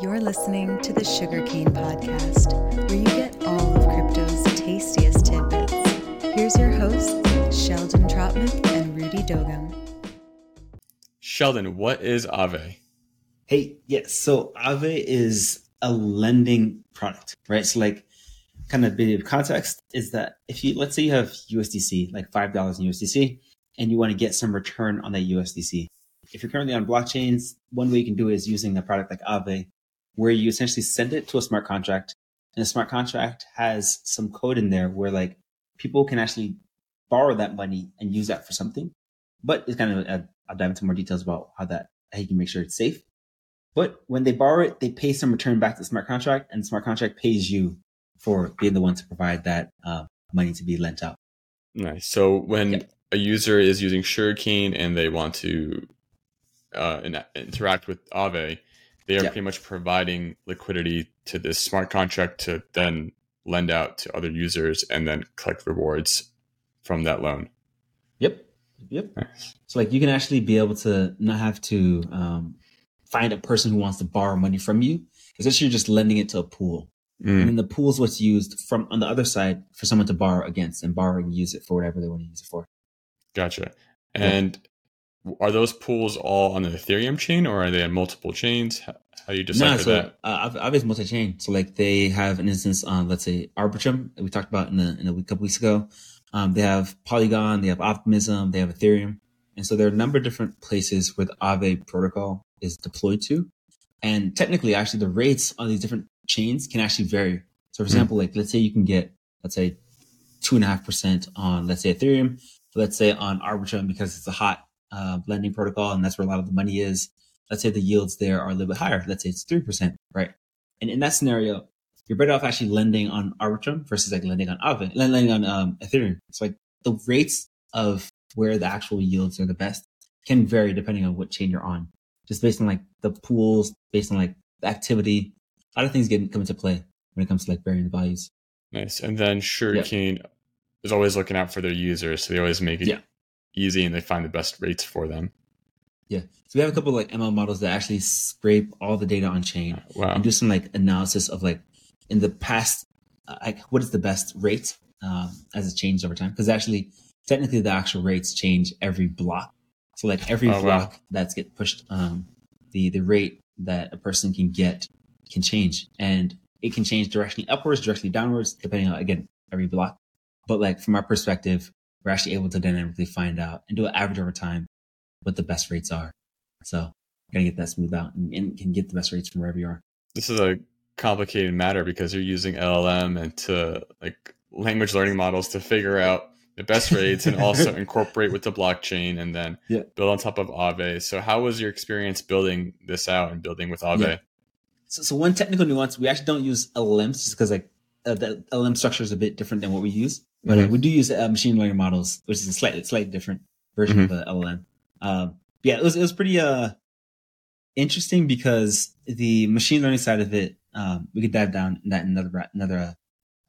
You're listening to the Sugarcane Podcast, where you get all of crypto's tastiest tidbits. Here's your hosts, Sheldon Trotman and Rudy Dogum. Sheldon, what is Aave? Hey, yes. So Aave is a lending product, right? So like kind of bit of context is that if you let's say you have USDC, like five dollars in USDC, and you want to get some return on that USDC. If you're currently on blockchains, one way you can do it is using a product like Aave, where you essentially send it to a smart contract, and the smart contract has some code in there where like people can actually borrow that money and use that for something. But it's kind of uh, I'll dive into more details about how that how you can make sure it's safe. But when they borrow it, they pay some return back to the smart contract, and the smart contract pays you for being the one to provide that uh, money to be lent out. Nice. So when a user is using Sugarcane and they want to uh, in, interact with Aave, they are pretty much providing liquidity to this smart contract to then lend out to other users and then collect rewards from that loan. Yep. Yep. Nice. So like you can actually be able to not have to um, find a person who wants to borrow money from you. Essentially, you're just lending it to a pool. Mm. And then the pool is what's used from on the other side for someone to borrow against and borrow and use it for whatever they want to use it for. Gotcha. And yeah. are those pools all on the Ethereum chain or are they on multiple chains? How, you decide no, so, that? Uh, Aave multi-chain. So like they have an instance on, let's say Arbitrum that we talked about in, the, in a week, couple weeks ago. Um, they have Polygon, they have Optimism, they have Ethereum. And so there are a number of different places where the Aave protocol is deployed to. And technically, actually, the rates on these different chains can actually vary. So, for hmm. example, like let's say you can get, let's say, two and a half percent on, let's say, Ethereum. Let's say on Arbitrum because it's a hot uh, lending protocol and that's where a lot of the money is. Let's say the yields there are a little bit higher. Let's say it's three percent, right? And in that scenario, you're better off actually lending on Arbitrum versus like lending on Aave, lending on um, Ethereum. So like the rates of where the actual yields are the best can vary depending on what chain you're on just based on like the pools, based on like the activity. A lot of things get come into play when it comes to like varying the values. Nice. And then Sugarcane yeah. is always looking out for their users, so they always make it yeah. easy and they find the best rates for them. Yeah. So we have a couple of like ML models that actually scrape all the data on chain wow. and do some like analysis of like in the past, uh, like what is the best rate um, as it changed over time? Because actually, technically, the actual rates change every block. So like every oh, block wow. that's get pushed, um, the the rate that a person can get can change, and it can change directionally upwards, directionally downwards, depending on again every block. But like from our perspective, we're actually able to dynamically find out and do an average over time what the best rates are. So gotta get that smooth out and, and can get the best rates from wherever you are. This is a complicated matter because you're using LLM and to like language learning models to figure out the best rates and also incorporate with the blockchain and then yeah. build on top of Aave. So how was your experience building this out and building with Aave? Yeah. So, so one technical nuance, we actually don't use LLMs just because like uh, the LLM structure is a bit different than what we use. But mm-hmm. uh, we do use uh, machine learning models, which is a slightly, slightly different version mm-hmm. of the LLM. Um, yeah, it was, it was pretty, uh, interesting because the machine learning side of it, um, we could dive down in that in another, another,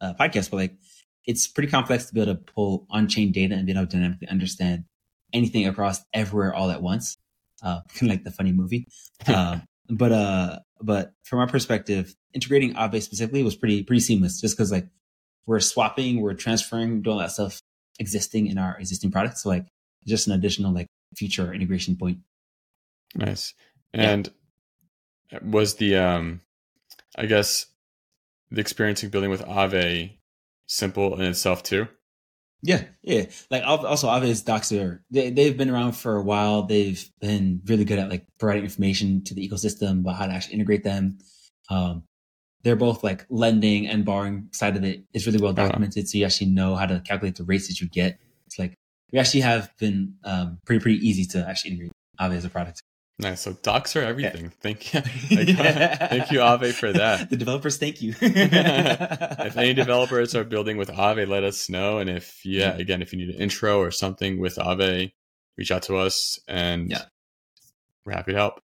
uh, podcast, but like it's pretty complex to be able to pull on-chain data and be able to dynamically understand anything across everywhere all at once. Uh, kind of like the funny movie. Uh, but, uh, but from our perspective, integrating Aave specifically was pretty, pretty seamless just because like we're swapping, we're transferring, doing all that stuff existing in our existing products. So like just an additional like feature integration point. Nice. And yeah. was the, um, I guess the experience of building with Aave simple in itself too. Yeah, yeah. Like also, Aave's docs are they they've been around for a while. They've been really good at like providing information to the ecosystem about how to actually integrate them. Um, they're both like lending and borrowing side of it is really well uh-huh. documented, uh-huh. so you actually know how to calculate the rates that you get. It's like we actually have been um, pretty pretty easy to actually integrate Aave as a product. Nice. So docs are everything. Yeah. Thank you. thank you, Aave, for that. The developers, thank you. if any developers are building with Aave, let us know. And if yeah, again, if you need an intro or something with Aave, reach out to us and yeah. we're happy to help.